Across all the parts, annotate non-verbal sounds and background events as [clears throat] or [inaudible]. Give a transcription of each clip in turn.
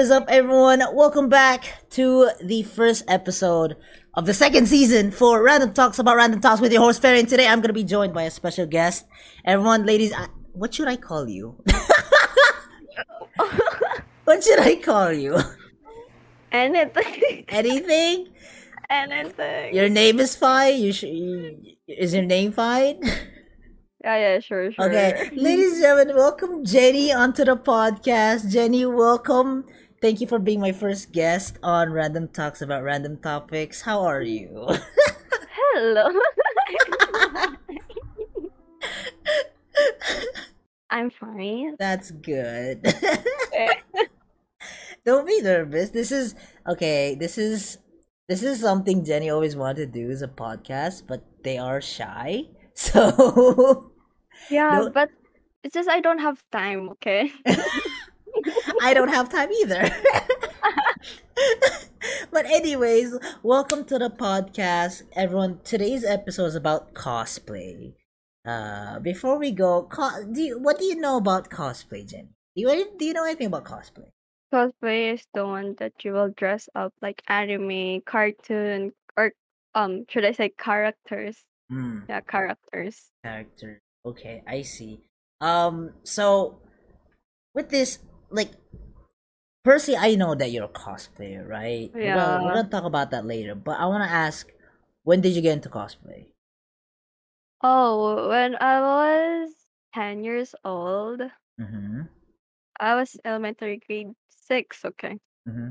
is up, everyone? Welcome back to the first episode of the second season for Random Talks about Random Talks with your host, Ferry. And today I'm going to be joined by a special guest. Everyone, ladies, I, what should I call you? [laughs] what should I call you? Anything. Anything? Anything. Your name is fine? You sh- you- Is your name fine? Yeah, yeah, sure, sure. Okay, ladies and gentlemen, welcome Jennie onto the podcast. Jennie, welcome. Thank you for being my first guest on Random Talks about Random Topics. How are you? Hello. [laughs] I'm fine. That's good. Eh. [laughs] Don't be nervous. This is okay. This is this is something Jennie always wanted to do is a podcast, but they are shy. [laughs] So Yeah, No- but it's just I don't have time, okay? I don't have time either. [laughs] but anyways, welcome to the podcast, everyone. Today's episode is about cosplay. Uh, before we go, co- do you, what do you know about cosplay, Jennie? Do you do you know anything about cosplay? Cosplay is the one that you will dress up like anime, cartoon, or um, should I say characters? Hmm. Yeah, characters. character. Okay, I see. Um, so with this, like, Percy, I know that you're a cosplayer, right? We're gonna, we're gonna talk about that later. But I want to ask, when did you get into cosplay? Oh, when I was 10 years old, Mm-hmm. I was elementary grade 6, okay. Mm-hmm.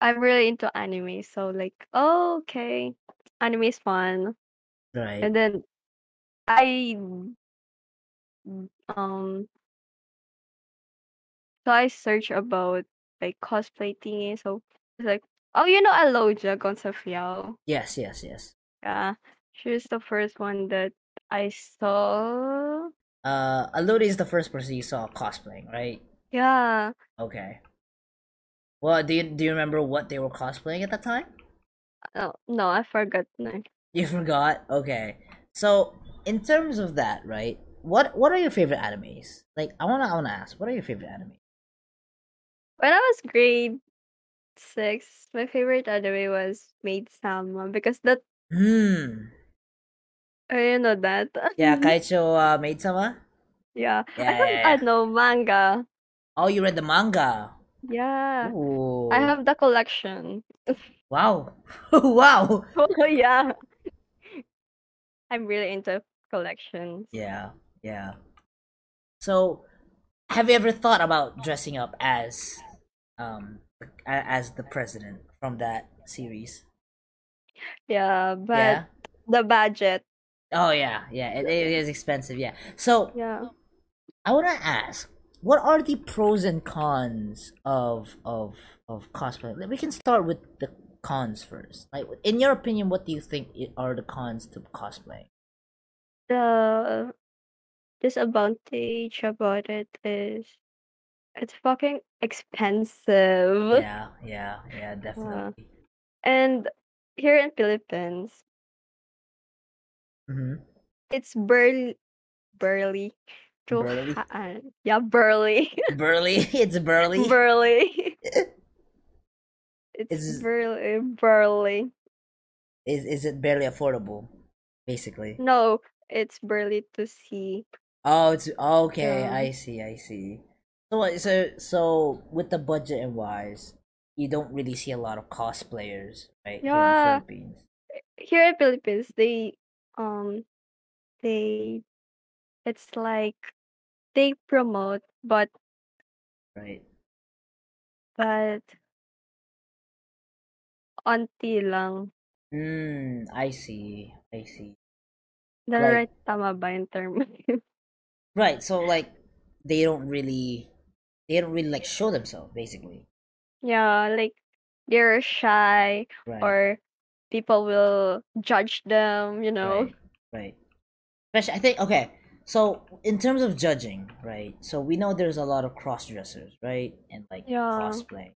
I'm really into anime, so like, oh, okay, anime is fun. Right. And then I um so I search about like cosplay thingy. So it's like, oh, you know Alodia Gosiengfiao. yes, yes, yes. Yeah, she was the first one that I saw. Uh, Alodia is the first person you saw cosplaying, right? Yeah, Okay. Well, do you do you remember what they were cosplaying at that time? no, no, I forgot. No. You [laughs] forgot. Okay. So, in terms of that, right? What what are your favorite animes? Like, I wanna I wanna ask, what are your favorite anime? When I was grade six, my favorite anime was Maid Sama because that Hmm. oh, you know that. Yeah, [laughs] Kaicho uh, Maid Sama. Yeah, Yeah, I have yeah, I know manga. Oh, you read the manga. Yeah, Ooh. I have the collection. [laughs] Wow. [laughs] wow. Oh yeah, I'm really into collections. Yeah. Yeah. So, have you ever thought about dressing up as, um, as the president from that series? Yeah, but yeah. the budget. Oh yeah, yeah. It, it is expensive. Yeah. So Yeah. I want to ask, what are the pros and cons of of of cosplay? We can start with the cons first. Like, in your opinion, what do you think are the cons to cosplay? The disadvantage about it is it's fucking expensive. Yeah, yeah, yeah, definitely. And here in Philippines, hmm it's burly, burly. To Burly? ha- uh, yeah, burly. [laughs] Burly, [laughs] it's burly. burly. [laughs] it's Is- burly, burly. is is it barely affordable? Basically. No, it's burly to see. Oh, it's okay. Yeah. I see. I see. So, so, so with the budget and wise, you don't really see a lot of cosplayers, right? Here in Yeah. Philippines. Here in Philippines, they um they it's like they promote but Right. but onti lang. Mm, I see. I see. The Like- right tama ba yung term? [laughs] Right. So like they don't really they don't really like show themselves basically. yeah, like they're shy Right. or people will judge them, you know. Right. Right. Especially I think okay. So in terms of judging, right? So we know there's a lot of cross dressers, right? And like Yeah. cosplay.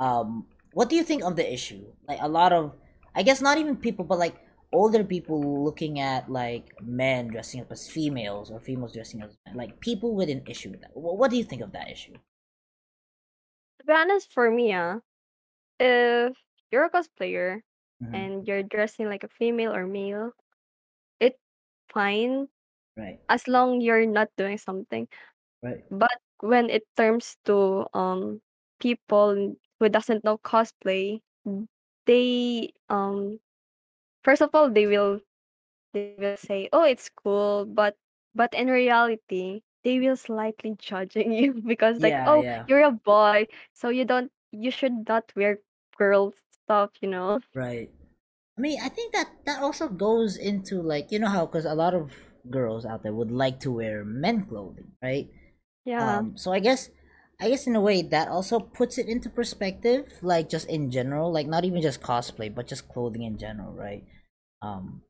Um what do you think of the issue? Like a lot of I guess not even people but like older people looking at like men dressing up as females or females dressing up as men. Like people with an issue with that. Wh- What do you think of that issue? To be honest, for me, ah, if you're a cosplayer Mhm. and you're dressing like a female or male, it's fine Right. as long you're not doing something. Right. But when it turns to um people who doesn't know cosplay, they um first of all they will they will say, "Oh, it's cool," but but in reality, they will slightly judging [laughs] you because like, Yeah, "Oh, yeah. you're a boy, so you don't you should not wear girl stuff," you know? Right. I mean, I think that that also goes into like you know how because a lot of girls out there would like to wear men clothing, right? Yeah. Um, so I guess, I guess in a way that also puts it into perspective, like just in general, like not even just cosplay, but just clothing in general, right? Um,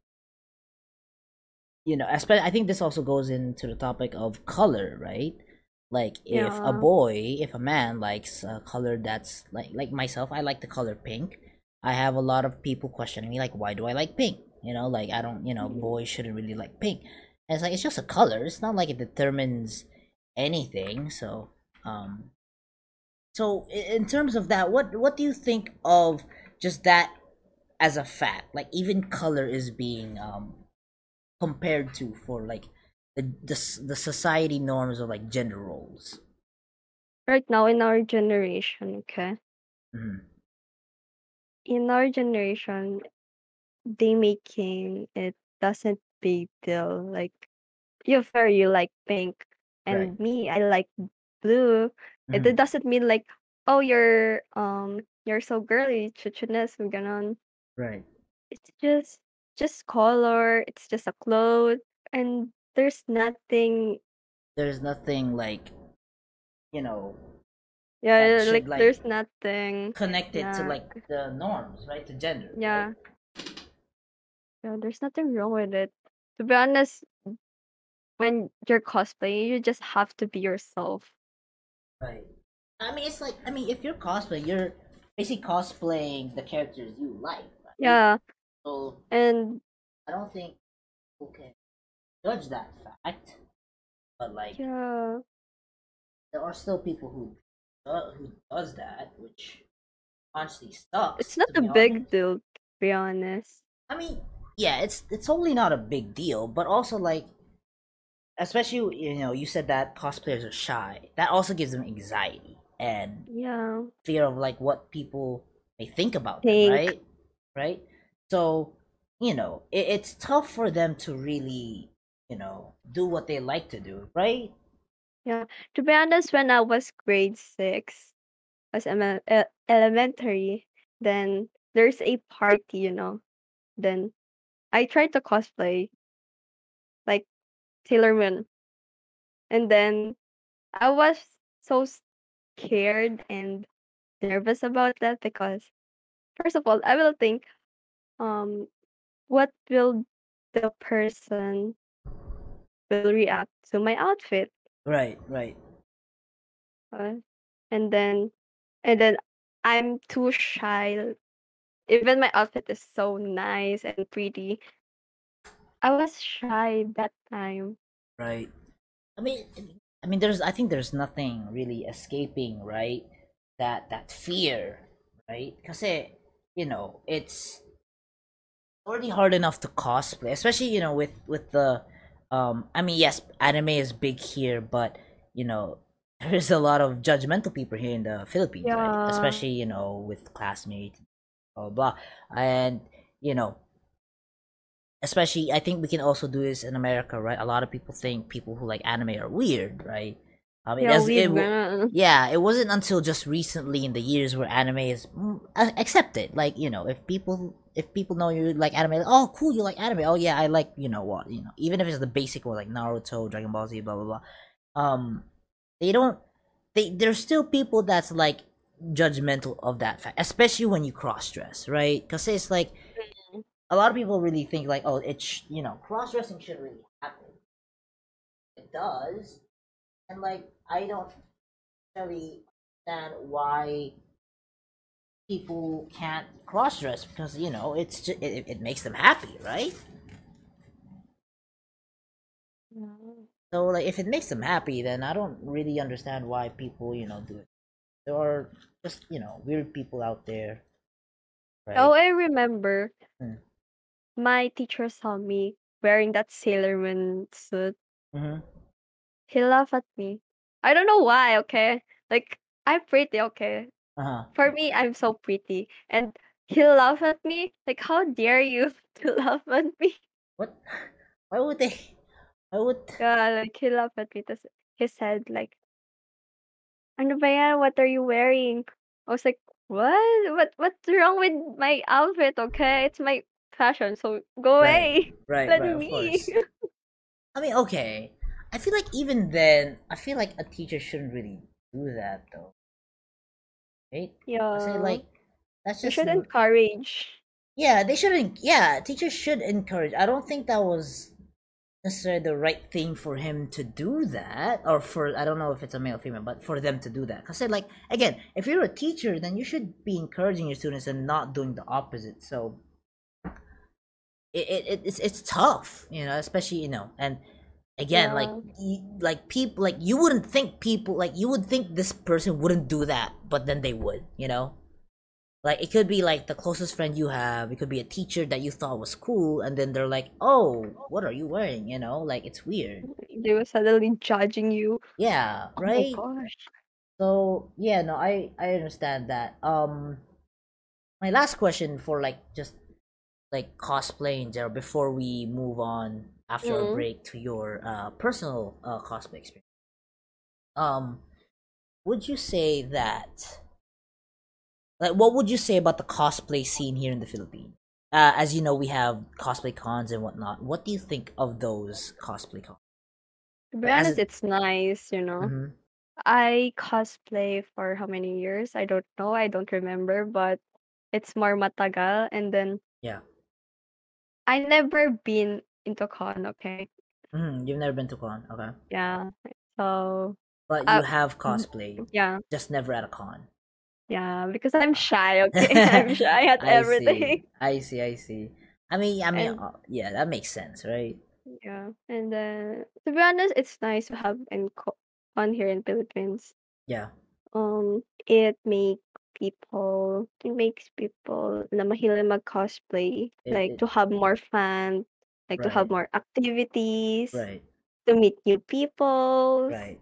you know, especially I think this also goes into the topic of color, right? Like if a boy, if a man likes a color that's like like myself, I like the color pink. I have a lot of people questioning me like, why do I like pink? You know, like I don't, you know, boys shouldn't really like pink. And it's like it's just a color. It's not like it determines anything. So, um, so in terms of that, what what do you think of just that as a fact? Like even color is being um compared to for like the the the society norms of like gender roles. Right now in our generation, okay? Mhm. In our generation, they making it doesn't big deal. Like you fair you like pink Right. and me I like blue. It, it doesn't mean like oh you're um you're so girly, chuchunes, ganon. Right. It's just just color, it's just a cloth and there's nothing There's nothing like, you know, yeah, should like like there's nothing connected it to like the norms, right? To gender, right? yeah yeah there's nothing wrong with it. To be honest, when you're cosplaying, you just have to be yourself. Right. I mean, it's like I mean, if you're cosplaying, you're basically cosplaying the characters you like, right? Yeah, So and I don't think people can judge that fact, but like yeah, there are still people who uh, who does that, which honestly sucks. it's not to a big honest. deal to be honest. I mean, yeah, it's it's totally not a big deal, but also like, especially you know, you said that cosplayers are shy. That also gives them anxiety and Yeah, fear of like what people may think about them, right? Right. So you know, it, it's tough for them to really you know do what they like to do, right? yeah. To be honest, when I was grade six, was ele- e- elementary, then there's a party, you know. Then I tried to cosplay Moon, and then I was so scared and nervous about that because first of all, I will think, um, what will the person will react to my outfit, Right. Right. uh, and then and then I'm too shy. Even my outfit is so nice and pretty. I was shy that time. Right. I mean, I mean, there's. I think there's nothing really escaping, right? That that fear, right? Because you know, it's already hard enough to cosplay, especially you know with with the, um. I mean, yes, anime is big here, but you know, [laughs] there's a lot of judgmental people here in the Philippines, right? Especially you know with classmates, blah, blah. and you know especially I think we can also do this in America, right? A lot of people think people who like anime are weird, right? Um, it yeah, does we it, w- [laughs] yeah, it wasn't until just recently in the years where anime is mm, accepted. Like you know, if people if people know you like anime, like, oh cool, you like anime. Oh yeah, I like you know what you know, even if it's the basic one like Naruto, Dragon Ball Z, blah blah blah. Um, they don't. They there's still people that's like judgmental of that fact, especially when you cross dress, right? Because it's like a lot of people really think like, oh, it's sh- you know, cross dressing should really happen. It does, and like I don't really understand why people can't cross dress because you know it's just, it, it makes them happy, right? Yeah. So like if it makes them happy, then I don't really understand why people you know do it. there are just you know weird people out there. Right? Oh, I remember. Hmm. My teacher saw me wearing that Sailor Moon suit. Mhm. He laughed at me. I don't know why, okay? Like, I'm pretty, okay? Uh-huh. For me, I'm so pretty. And he laughed at me. Like, how dare you [laughs] to laugh at me? What? [laughs] Why would they? Why would? [laughs] Yeah, like, he laughed at me. Tas he said, like, ano ba yan? What are you wearing? I was like, what? What? What's wrong with my outfit, okay? It's my fashion, so go Right, away. right, Let right. Me. [laughs] I mean, okay. I feel like even then, I feel like a teacher shouldn't really do that though. Right? Yeah. say like that's just should r- encourage. yeah. They shouldn't. Yeah, teachers should encourage. I don't think that was necessarily the right thing for him to do that, or for I don't know if it's a male or female, but for them to do that. Because like again, if you're a teacher, then you should be encouraging your students and not doing the opposite. So it, it, it it's it's tough, you know, especially you know, and again, like Yeah. y- like people like you wouldn't think people like you would think this person wouldn't do that, but then they would, you know. Like it could be like the closest friend you have. It could be a teacher that you thought was cool, and then they're like, "Oh, what are you wearing?" You know, like it's weird. They were suddenly judging you. Yeah, Oh right. gosh. So yeah, no, I I understand that. Um, my last question for like just like cosplay in general before we move on after a Mm. break to your uh personal uh cosplay experience. Um, would you say that like what would you say about the cosplay scene here in the Philippines? Uh, as you know, we have cosplay cons and whatnot. What do you think of those cosplay cons? To be honest, a- it's nice, you know. Mhm. I cosplay for how many years? I don't know. I don't remember, but it's more matagal. And then Yeah. I never been into con, okay? Mhm, You've never been to con, okay? Yeah. So But you Uh, have cosplay, yeah, just never at a con. yeah, because I'm shy, [laughs] okay? [laughs] I'm shy at I everything. See. I see. I see. I mean, I mean, And- uh, yeah, that makes sense, right? Yeah. And then to be honest, it's nice to have co- con here in Philippines. Yeah. Um, it make people it makes people na mahilig mag-cosplay, like it- to have more fun, like to have Right. more activities, Right. to meet new people. Right.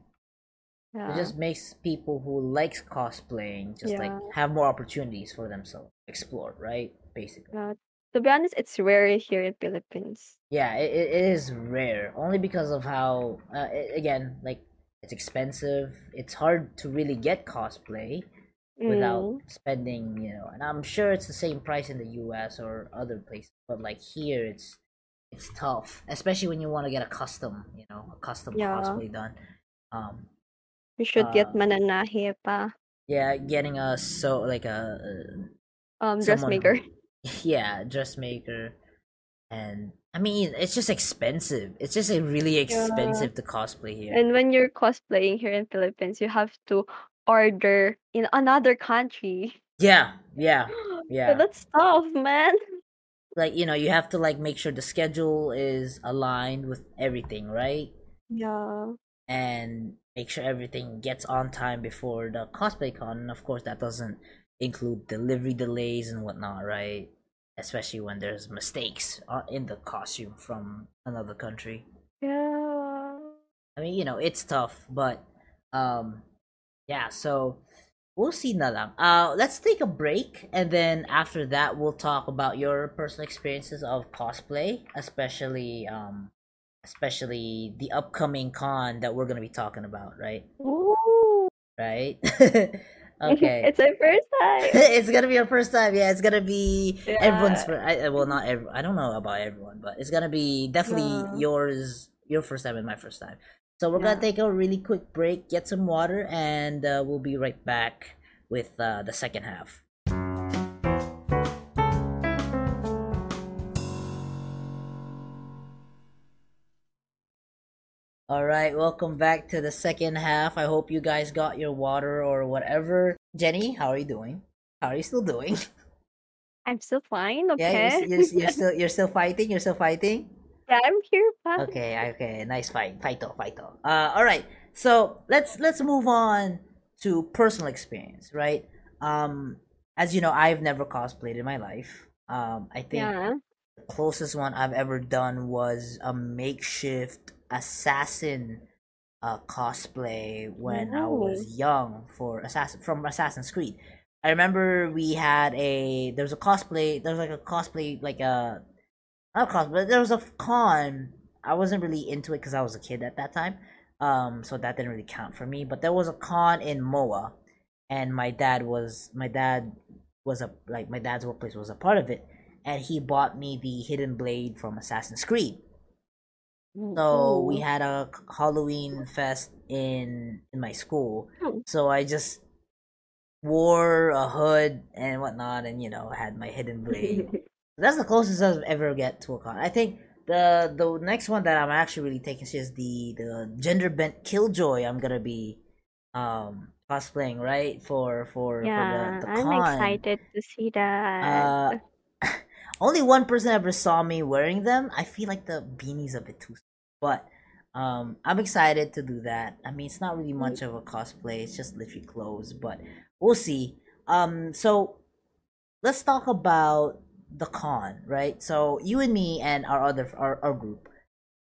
Yeah. It just makes people who likes cosplaying just like Yeah. have more opportunities for themselves explore, right? Basically. To be honest, it's rare here in Philippines. Yeah, it, it is rare only because of how uh, again like it's expensive. It's hard to really get cosplay without Mm. spending, you know. And I'm sure it's the same price in the US or other places, but like here it's it's tough, especially when you want to get a custom, you know, a custom Yeah. cosplay done. Um You should get Uh, mananahe pa. yeah, getting a so like a Um, dressmaker. [laughs] yeah, dressmaker and I mean, it's just expensive. It's just a really expensive to cosplay here. And when you're cosplaying here in Philippines, you have to order in another country. yeah, yeah, [gasps] So yeah. that's tough, man. Like, you know, you have to like make sure the schedule is aligned with everything, right? Yeah. and make sure everything gets on time before the cosplay con. And of course, that doesn't include delivery delays and whatnot, right? Especially when there's mistakes uh, in the costume from another country. Yeah. I mean, you know, it's tough, but um, yeah. So we'll see na lang. Uh, let's take a break, and then after that, we'll talk about your personal experiences of cosplay, especially um, especially the upcoming con that we're gonna be talking about, right? Ooh. Right? [laughs] [laughs] okay. it's my first time. [laughs] it's gonna be your first time. Yeah, it's gonna be everyone's. Yeah. For, I, well, not every. I don't know about everyone, but it's gonna be definitely Yeah. yours. Your first time and my first time. So we're gonna take a really quick break, get some water, and uh, we'll be right back with uh, the second half. All right, welcome back to the second half. I hope you guys got your water or whatever. Jennie, how are you doing? How are you still doing? [laughs] I'm still fine, Yeah, okay? you're, you're, you're [laughs] still you're still fighting. You're still fighting. Yeah, I'm here, pa. Okay, okay, nice fight, fight fight Uh, all right. So let's let's move on to personal experience, right? Um, as you know, I've never cosplayed in my life. Um, I think Yeah. the closest one I've ever done was a makeshift assassin uh, cosplay when I was young for assassin from Assassin's Creed. I remember we had a there was a cosplay there was like a cosplay like a not a but there was a con. I wasn't really into it because I was a kid at that time, um, so that didn't really count for me. But there was a con in Moa, and my dad was my dad was a like my dad's workplace was a part of it, and he bought me the hidden blade from Assassin's Creed. So we had a Halloween fest in in my school. Hmm. So I just wore a hood and whatnot, and you know had my hidden [laughs] blade. That's the closest I've ever get to a con. I think the the next one that I'm actually really taking serious the the gender bent killjoy. I'm gonna be um cosplaying right for for Yeah, for the, the I'm con. excited to see that. Uh, [laughs] only one person ever saw me wearing them. I feel like the beanie's a bit too, but um, I'm excited to do that. I mean, it's not really much of a cosplay; it's just literally clothes, but we'll see. Um, so let's talk about the con, right? So you and me and our other our, our group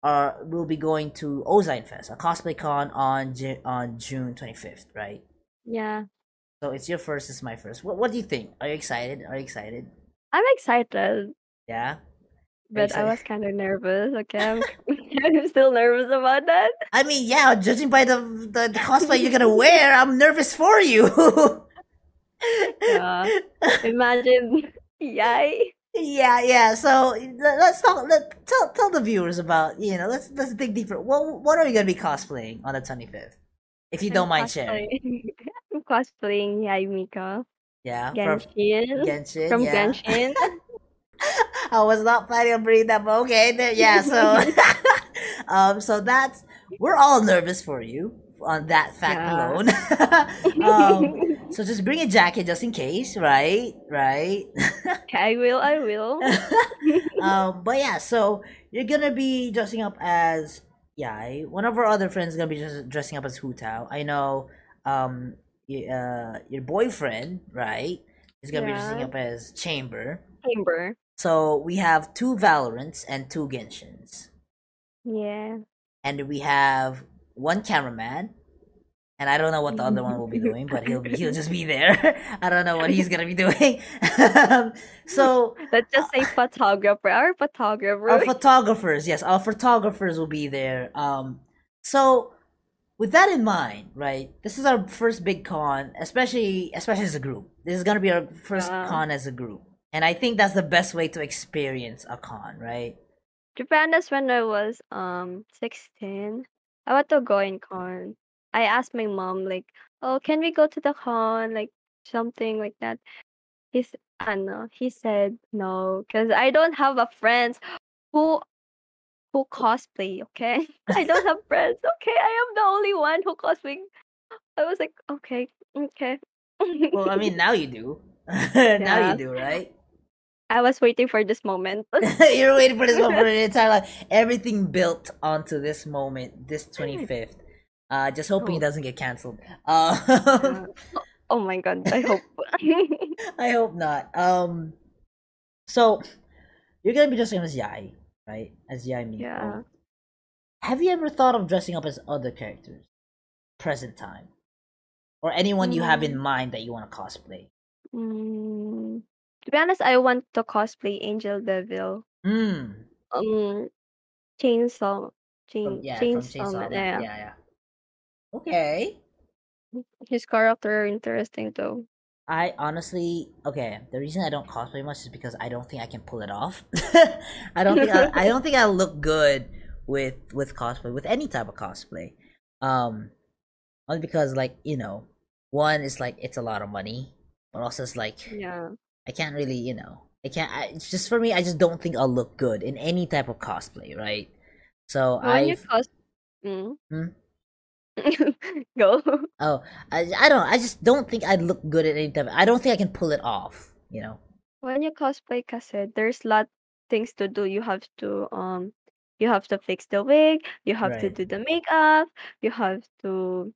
are will be going to Ozine Fest, a cosplay con on Ju- on June 25th, right? yeah, So it's your first, it's my first. What what do you think? Are you excited? Are you excited? I'm excited, Yeah. but I was kind of nervous. Okay, I'm, [laughs] I'm still nervous about that. I mean, yeah, judging by the the, the cosplay you're gonna wear, I'm nervous for you. [laughs] [laughs] Yeah. Imagine, yay! Yeah, yeah. So let- let's talk. Let, tell tell the viewers about you know. Let's let's dig deeper. What what are you gonna be cosplaying on the 25th? If you don't I'm mind sharing. cosplaying- I'm [laughs] cosplaying Yae Miko, Yeah. From Genshin, Genshin. from yeah. Genshin. [laughs] I was not planning on bringing that, but okay. There, yeah. So, [laughs] um, so that's we're all nervous for you on that fact Yeah. alone. um, so just bring a jacket just in case, right? Right. Okay, [laughs] I will, I will. [laughs] um, but yeah, so you're gonna be dressing up as Yae. One of our other friends is gonna be just dressing up as Hu Tao. I know. Um, y- uh, your boyfriend, right? Is gonna be dressing up as Chamber. Chamber. So we have two Valorants and two Genshins. Yeah. And we have one cameraman. And I don't know what the other one will be doing, but he'll be he'll just be there. [laughs] I don't know what he's gonna be doing. um, [laughs] so Let's just say photographer. Our photographer. our photographers, yes, our photographers will be there. Um, so with that in mind, right? This is our first big con, especially especially as a group. This is gonna be our first con as a group, and I think that's the best way to experience a con, right? Japan, that's when I was um 16. I want to go in con. I asked my mom like, "Oh, can we go to the con?" Like something like that. He's ano, he said no because I don't have a friends who who cosplay. Okay, [laughs] I don't have friends. Okay, I am the only one who cosplay. I was like, okay, okay. Well, I mean, [laughs] now you do. [laughs] now Yeah. you do, right? I was waiting for this moment. You're waiting for this moment for your entire life. Everything built onto this moment, this 25th. Uh, just hoping it Oh. doesn't get canceled. Uh, [laughs] oh my god, I hope. [laughs] I hope not. Um, so you're gonna be dressing up as Yae, right? As Yae Miko. Yeah. Have you ever thought of dressing up as other characters, present time, or anyone you have in Mm. mind that you want to cosplay? Mm, to be honest, I want to cosplay Angel Devil. Hmm. Um, Chainsaw, From, chain, yeah, from Chainsaw Chainsaw. Man. Man. Yeah, yeah, yeah. Okay. his character interesting though. I honestly, okay. The reason I don't cosplay much is because I don't think I can pull it off. [laughs] I don't think I, I [laughs] don't think I look good with with cosplay with any type of cosplay. Um, only because like you know, one is like it's a lot of money, but also it's like Yeah. I can't really you know I can't. I, it's just for me. I just don't think I'll look good in any type of cosplay, right? So I cos, mm. Hmm? [laughs] go. oh I I don't I just don't think I'd look good at any type. I don't think I can pull it off. You know. When you cosplay, kasi there's lot things to do. You have to um, you have to fix the wig. You have to Right. do the makeup. You have to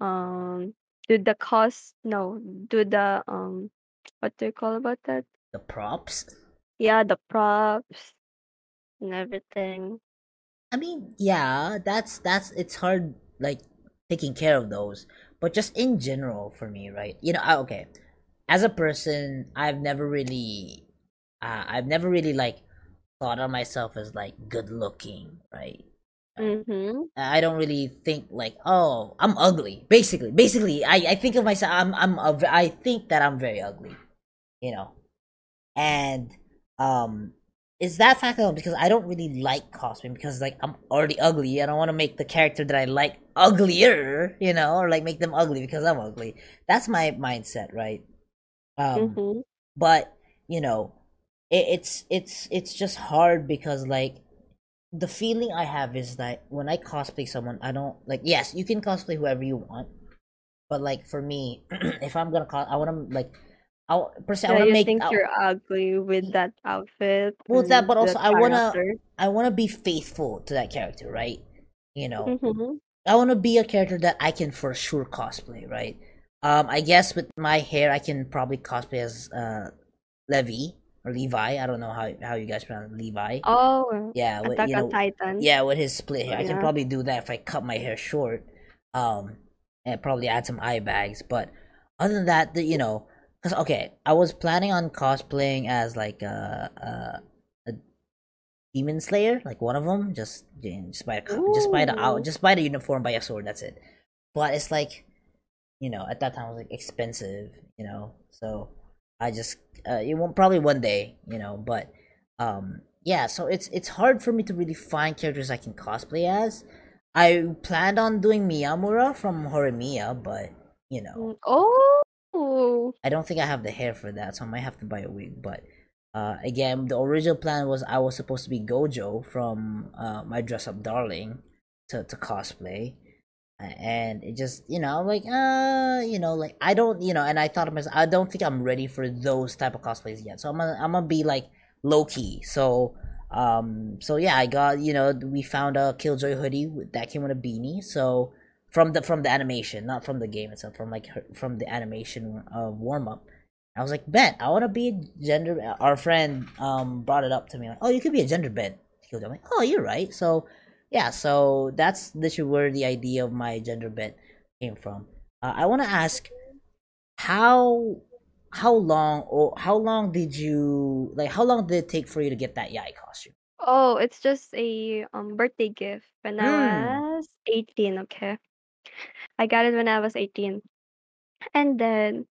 um do the cost no do the um what do you call about that The props. yeah the props and everything I mean, yeah, that's that's it's hard like taking care of those, but just in general for me, right? You know, I, okay. As a person, I've never really uh, I've never really like thought of myself as like good looking, right? mm-hmm. I don't really think like, oh, I'm ugly. Basically, basically, I, I think of myself. I'm I'm a, I think that I'm very ugly, you know, and um, is that fact alone because I don't really like cosplaying because like I'm already ugly. and I don't want to make the character that I like uglier, you know, or like make them ugly because I'm ugly. That's my mindset, right? Um, Mm-hmm. but you know, it, it's it's it's just hard because like the feeling I have is that when I cosplay someone, I don't like. Yes, you can cosplay whoever you want, but like for me, [clears throat] if I'm gonna cos, I want to like, I per se, I want to make. think I, you're ugly with that outfit well, that, but also I wanna, character I wanna be faithful to that character, right? You know, mm-hmm. I want to be a character that I can for sure cosplay, right? Um, I guess with my hair, I can probably cosplay as uh, Levi or Levi. I don't know how how you guys pronounce it, Levi. oh Yeah, with, attack you know, titan yeah, with his split hair, I can probably do that if I cut my hair short. Um, and probably add some eye bags. But other than that, the, you know, because okay, I was planning on cosplaying as like a a, a demon slayer, like one of them, just just by a, just by the out, just by the uniform, by a sword. That's it. But it's like, you know, at that time it was like expensive, you know, so I just uh, it won't probably one day, you know, but um yeah, so it's it's hard for me to really find characters I can cosplay as. I planned on doing Miyamura from Horimiya, but you know, Mm, oh I don't think I have the hair for that, so I might have to buy a wig. But uh, again, the original plan was I was supposed to be Gojo from uh, my dress up darling to to cosplay, and it just you know I'm like uh you know like I don't you know, and I thought of myself I don't think I'm ready for those type of cosplays yet, so I'm gonna I'm gonna be like low key. So um so yeah, I got you know we found a Killjoy hoodie that came with a beanie, so from the from the animation, not from the game itself, from like from the animation uh, warm up. I was like, bet I want to be a gender. Our friend um brought it up to me like, oh, you could be a gender bent. I'm like, oh, you're right. So yeah, so that's literally where the idea of my gender bent came from. Uh, I want to ask how how long or how long did you like how long did it take for you to get that yae costume? Oh, it's just a um birthday gift when I Mm. was 18, okay? I got it when I was 18. And then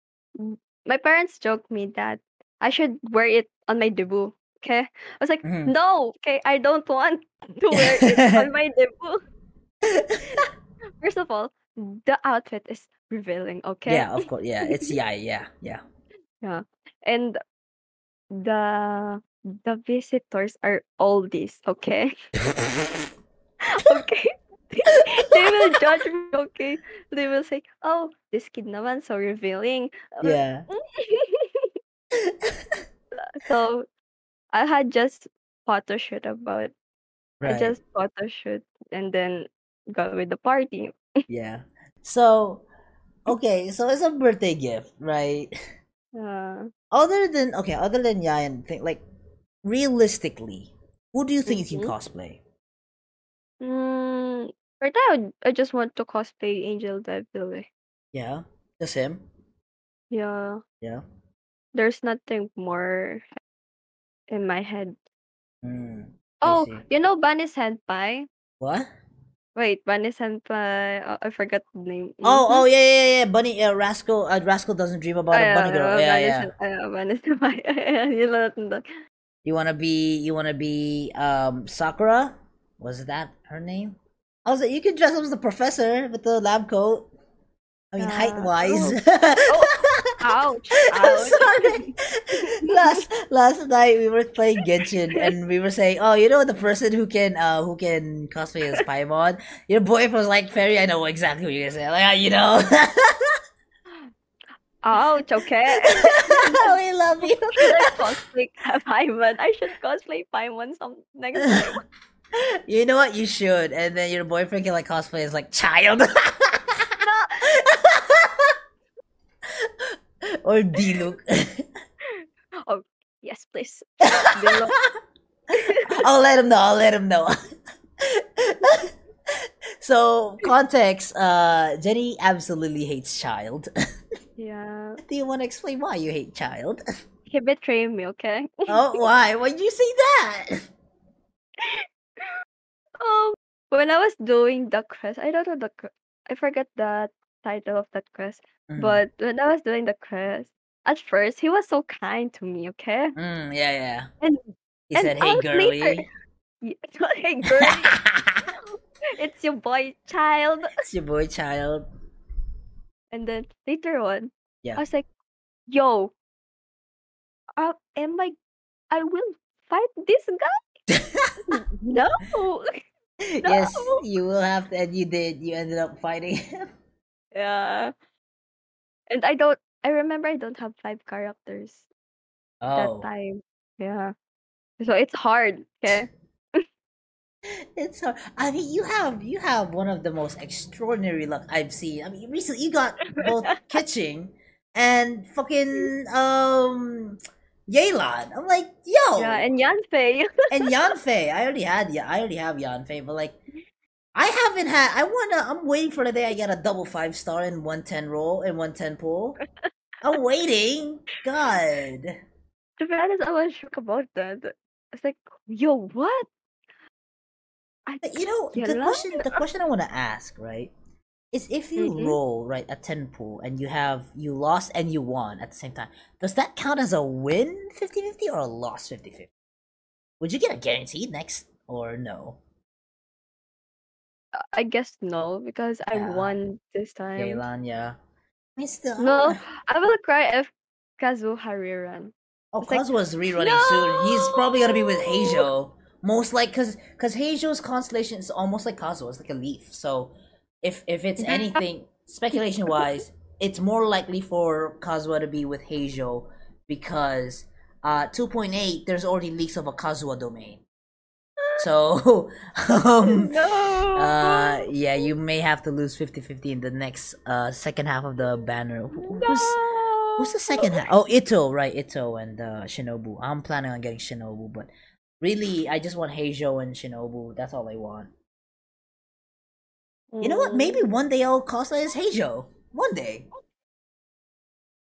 my parents joked me that I should wear it on my debut, okay? I was like, Mhm. "No, okay, I don't want [laughs] to wear it on my [laughs] debut." [laughs] First of all, the outfit is revealing, okay? yeah, of course. Yeah, it's yeah, Yeah, yeah. Yeah. And the the visitors are oldies, okay? okay. They will judge me, okay? They will say, "Oh, this kid naman so revealing." Yeah. [laughs] so I had just photo shoot about. right. I just photo shoot and then got with the party. Yeah. So, okay, so it's a birthday gift, right? [laughs] Uh, Other than okay, other than Yae and thing like realistically, who do you think you can cosplay? mm, right now, I just want to cosplay Angel Devil. eh. Yeah, just him. Yeah, Yeah. there's nothing more in my head. Mm, I Oh, see. you know Bunny Senpai? What? Wait, Bunny Senpai. Uh, I forgot the name. Oh, Mhm. oh yeah, yeah, yeah. Bunny, uh, Rascal, uh, Rascal doesn't dream about a bunny girl. Yeah, Bunny yeah. Sen- uh, Bunny [laughs] Senpai. you know that. You wanna be, you wanna be, um, Sakura? Was that her name? I was like, you could dress up as the professor with the lab coat. I mean, Uh, height wise. [laughs] oh Ouch! Ouch! Sorry. last last night we were playing Genshin and we were saying, oh, you know the person who can uh who can cosplay as Paimon. Your boyfriend was like, Ferry, I know exactly what you're gonna say. Like, you know. Ouch! Okay. [laughs] we love you. [laughs] I should cosplay Paimon? I should cosplay Paimon some next time. [laughs] You know what? You should, and then your boyfriend can like cosplay as like Childe. [laughs] or Diluc. [laughs] oh yes, please. I'll let him know. I'll let him know. so context. Uh, Jennie absolutely hates Childe. yeah. Do you want to explain why you hate Childe? He betrayed me, okay? Oh, why? Why'd you say that? Um, when I was doing the quest, I don't know the I forget the title of that quest, Mm, but when I was doing the quest, at first he was so kind to me, okay? mm, yeah, yeah. And He and said, "Hey, hours later, girly." Y- hey girl, [laughs] [laughs] it's your boy Childe. it's your boy, Childe. And then later on, Yeah. I was like, yo, uh, am I, I will fight this guy? [laughs] no. [laughs] yes, you will have to, and you did. You ended up fighting him. [laughs] Yeah. And I don't, I remember I don't have five characters at that Oh, time. Yeah. So it's hard, okay? [laughs] it's hard. I mean, you have you have one of the most extraordinary luck I've seen. I mean, recently you got both catching and fucking um Yelan. I'm like, yo, Yeah, and Yanfei. [laughs] and Yanfei. I already had yeah, I already have Yanfei, but like I haven't had I wanna I'm waiting for the day I get a double five star in one ten roll and one ten pull. I'm waiting. God. to be honest, I was shocked about that. It's like, yo, what? I, you know, the question the question I wanna ask, right? Is if you Mhm. roll right a ten pool and you have you lost and you won at the same time, does that count as a win 50-50 or a loss 50-50? Would you get a guaranteed next or no? I guess no, because I won this time. Yelan, yeah. I still, No, I will cry if Kazuha rerun. Oh, It's like, rerunning soon. He's probably gonna be with Heizou. Most like, cause, cause Heizou's constellation is almost like Kazuha. It's like a leaf. So, if if it's anything, speculation wise, it's more likely for Kazuha to be with Heizou because uh 2.8 there's already leaks of a Kazuha domain. So, [laughs] um, no. uh, yeah, you may have to lose 50-50 in the next uh second half of the banner. Who- no. Who's Who's the second half? Oh, Itto, right? Itto and uh, Shinobu. I'm planning on getting Shinobu, but really, I just want Heizou and Shinobu. That's all I want. You know what? Maybe one day I'll cosplay as Heizou. One day.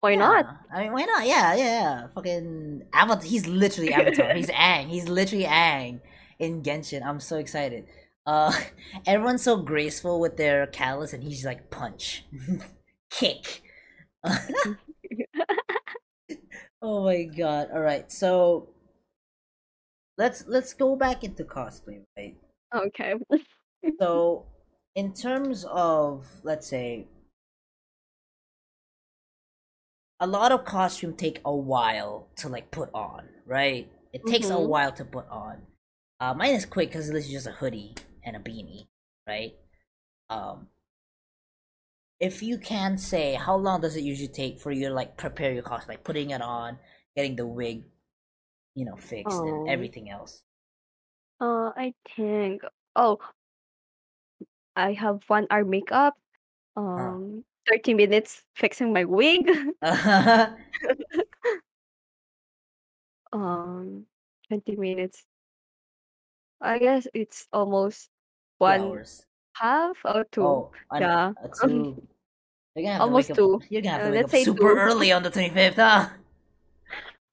Why not? I mean, why not? Yeah, yeah, yeah. Fucking Avatar. He's literally [laughs] Avatar. He's Aang. He's literally Aang in Genshin. I'm so excited. Uh, [laughs] everyone's so graceful with their callus, and he's like punch, [laughs] kick. oh my god! All right, so let's let's go back into cosplay, right? Okay. So, in terms of, let's say, a lot of costume take a while to like put on, right? It takes a Mhm. while to put on. Uh, mine is quick because this is just a hoodie and a beanie, right? Um, if you can say, how long does it usually take for you to like prepare your costume, like putting it on, getting the wig, you know, fixed and Oh. everything else? Uh, I think. Oh, I have one hour makeup. Um, 30 minutes fixing my wig. [laughs] [laughs] Um, 20 minutes. I guess it's almost one half or two. Oh, Yeah. [laughs] two. You're gonna have Almost to wake two. up. You're gonna have Uh, wake let's up say super two. early on the twenty fifth, huh?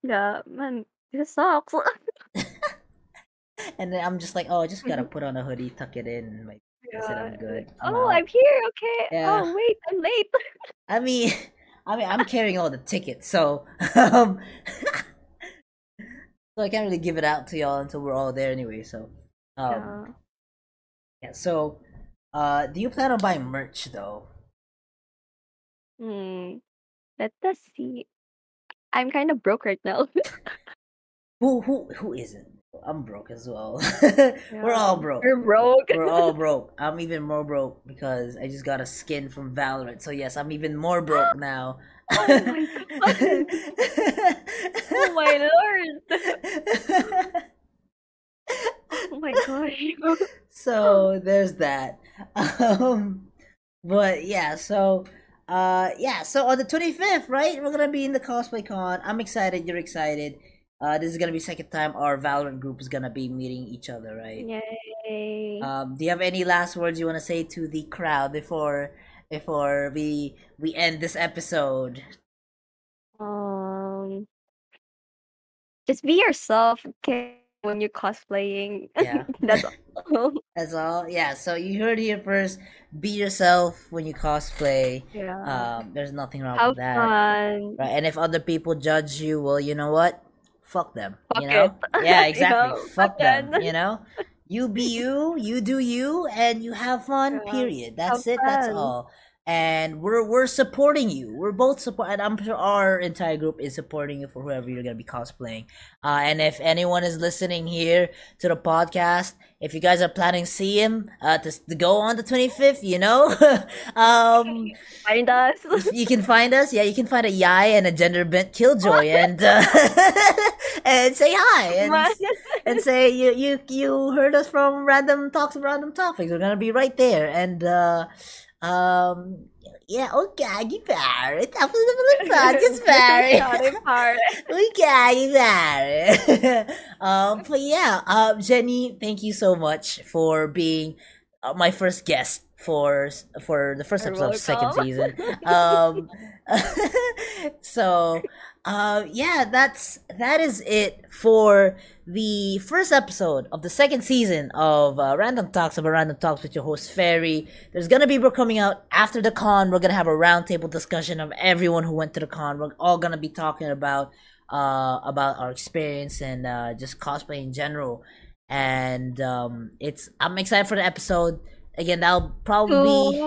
Yeah, man, this sucks. and then I'm just like, oh, I just gotta put on a hoodie, tuck it in, like, I said I'm good. I'm oh, out." I'm here. Okay. Yeah. Oh, wait, I'm late. [laughs] I mean, [laughs] I mean, I'm carrying all the tickets, so [laughs] um, so I can't really give it out to y'all until we're all there anyway. So, um, Yeah. yeah. So, uh, do you plan on buying merch though? Hmm. Let us see. I'm kind of broke right now. Who who who isn't? I'm broke as well. [laughs] We're all broke. We're broke. We're all [laughs] broke. I'm even more broke because I just got a skin from Valorant. So yes, I'm even more broke [gasps] now. Oh my [laughs] god. Oh my lord. Oh my gosh. so there's that. Um, but yeah, so uh, yeah. So on the twenty fifth, right? We're gonna be in the cosplay con. I'm excited. You're excited. Uh, this is gonna be second time our Valorant group is gonna be meeting each other, right? Yay. Um, do you have any last words you want to say to the crowd before before we we end this episode? Um, just be yourself, okay? When you're cosplaying. Yeah. [laughs] That's all. [laughs] That's all. Yeah. So you heard here first. Be yourself when you cosplay. yeah. Um, there's nothing wrong Have with that. fun. Right. And if other people judge you, well, you know what? Fuck them. Fuck you know? it. [laughs] Yeah, [laughs] You exactly. know, Fuck them. You know? You be you, you do you, and you have fun, Yeah. period. That's Have it, that's all. And we're we're supporting you. We're both support and I'm sure our entire group is supporting you for whoever you're gonna be cosplaying. Uh and if anyone is listening here to the podcast, if you guys are planning to see him uh to, to go on the twenty fifth, you know, [laughs] um Find us. you can find us. Yeah, you can find a Yae and a gender bent killjoy [laughs] and uh, [laughs] and say hi and, and say you you you heard us from random talks of random topics. We're gonna be right there and uh um yeah okay Barrett tapos na pala yung podcast Barrett Sorry, pare. okay Barrett [laughs] um but yeah um Jennie thank you so much for being uh, my first guest for for the first episode of second season. Um [laughs] so uh yeah that's that is it for the first episode of the second season of uh, random talks about random talks with your host Ferry there's gonna be more coming out after the con. We're gonna have a roundtable discussion of everyone who went to the con. We're all gonna be talking about uh about our experience and uh just cosplay in general. And um it's i'm excited for the episode. Again that'll probably be.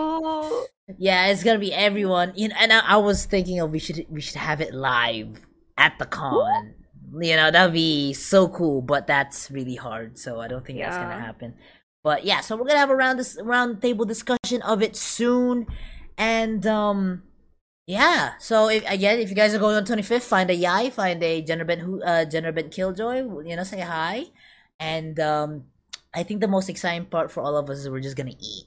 Yeah, it's gonna be everyone. You know, and I, I was thinking of we should we should have it live at the con. You know, that'd be so cool, but that's really hard. So I don't think that's gonna happen. But yeah, so we're gonna have a round this round table discussion of it soon, and um, yeah. So if again, if you guys are going on twenty fifth, find a yae, find a gender bent who uh gender bent killjoy. You know, say hi, and um, I think the most exciting part for all of us is we're just gonna eat.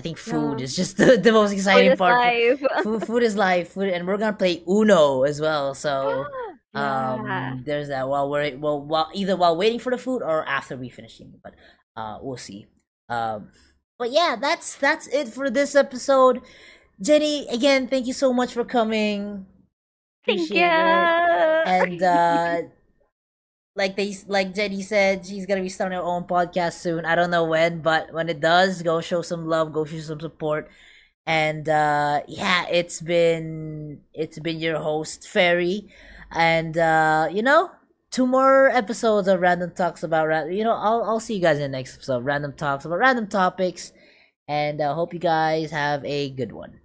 I think food Yeah. is just [laughs] the, the most exciting this part. [laughs] food, food is life food and we're gonna play uno as well so [gasps] Yeah. um there's that while we're well while either while waiting for the food or after we finish eating but uh we'll see um but yeah that's that's it for this episode jennie again thank you so much for coming Thank Appreciate you. it. and uh [laughs] like they like jennie said she's gonna be starting her own podcast soon. I don't know when but when it does go show some love go show some support. And uh yeah it's been it's been your host Ferry. And uh you know two more episodes of random talks about ra- you know i'll i'll see you guys in the next episode random talks about random topics. And i uh, hope you guys have a good one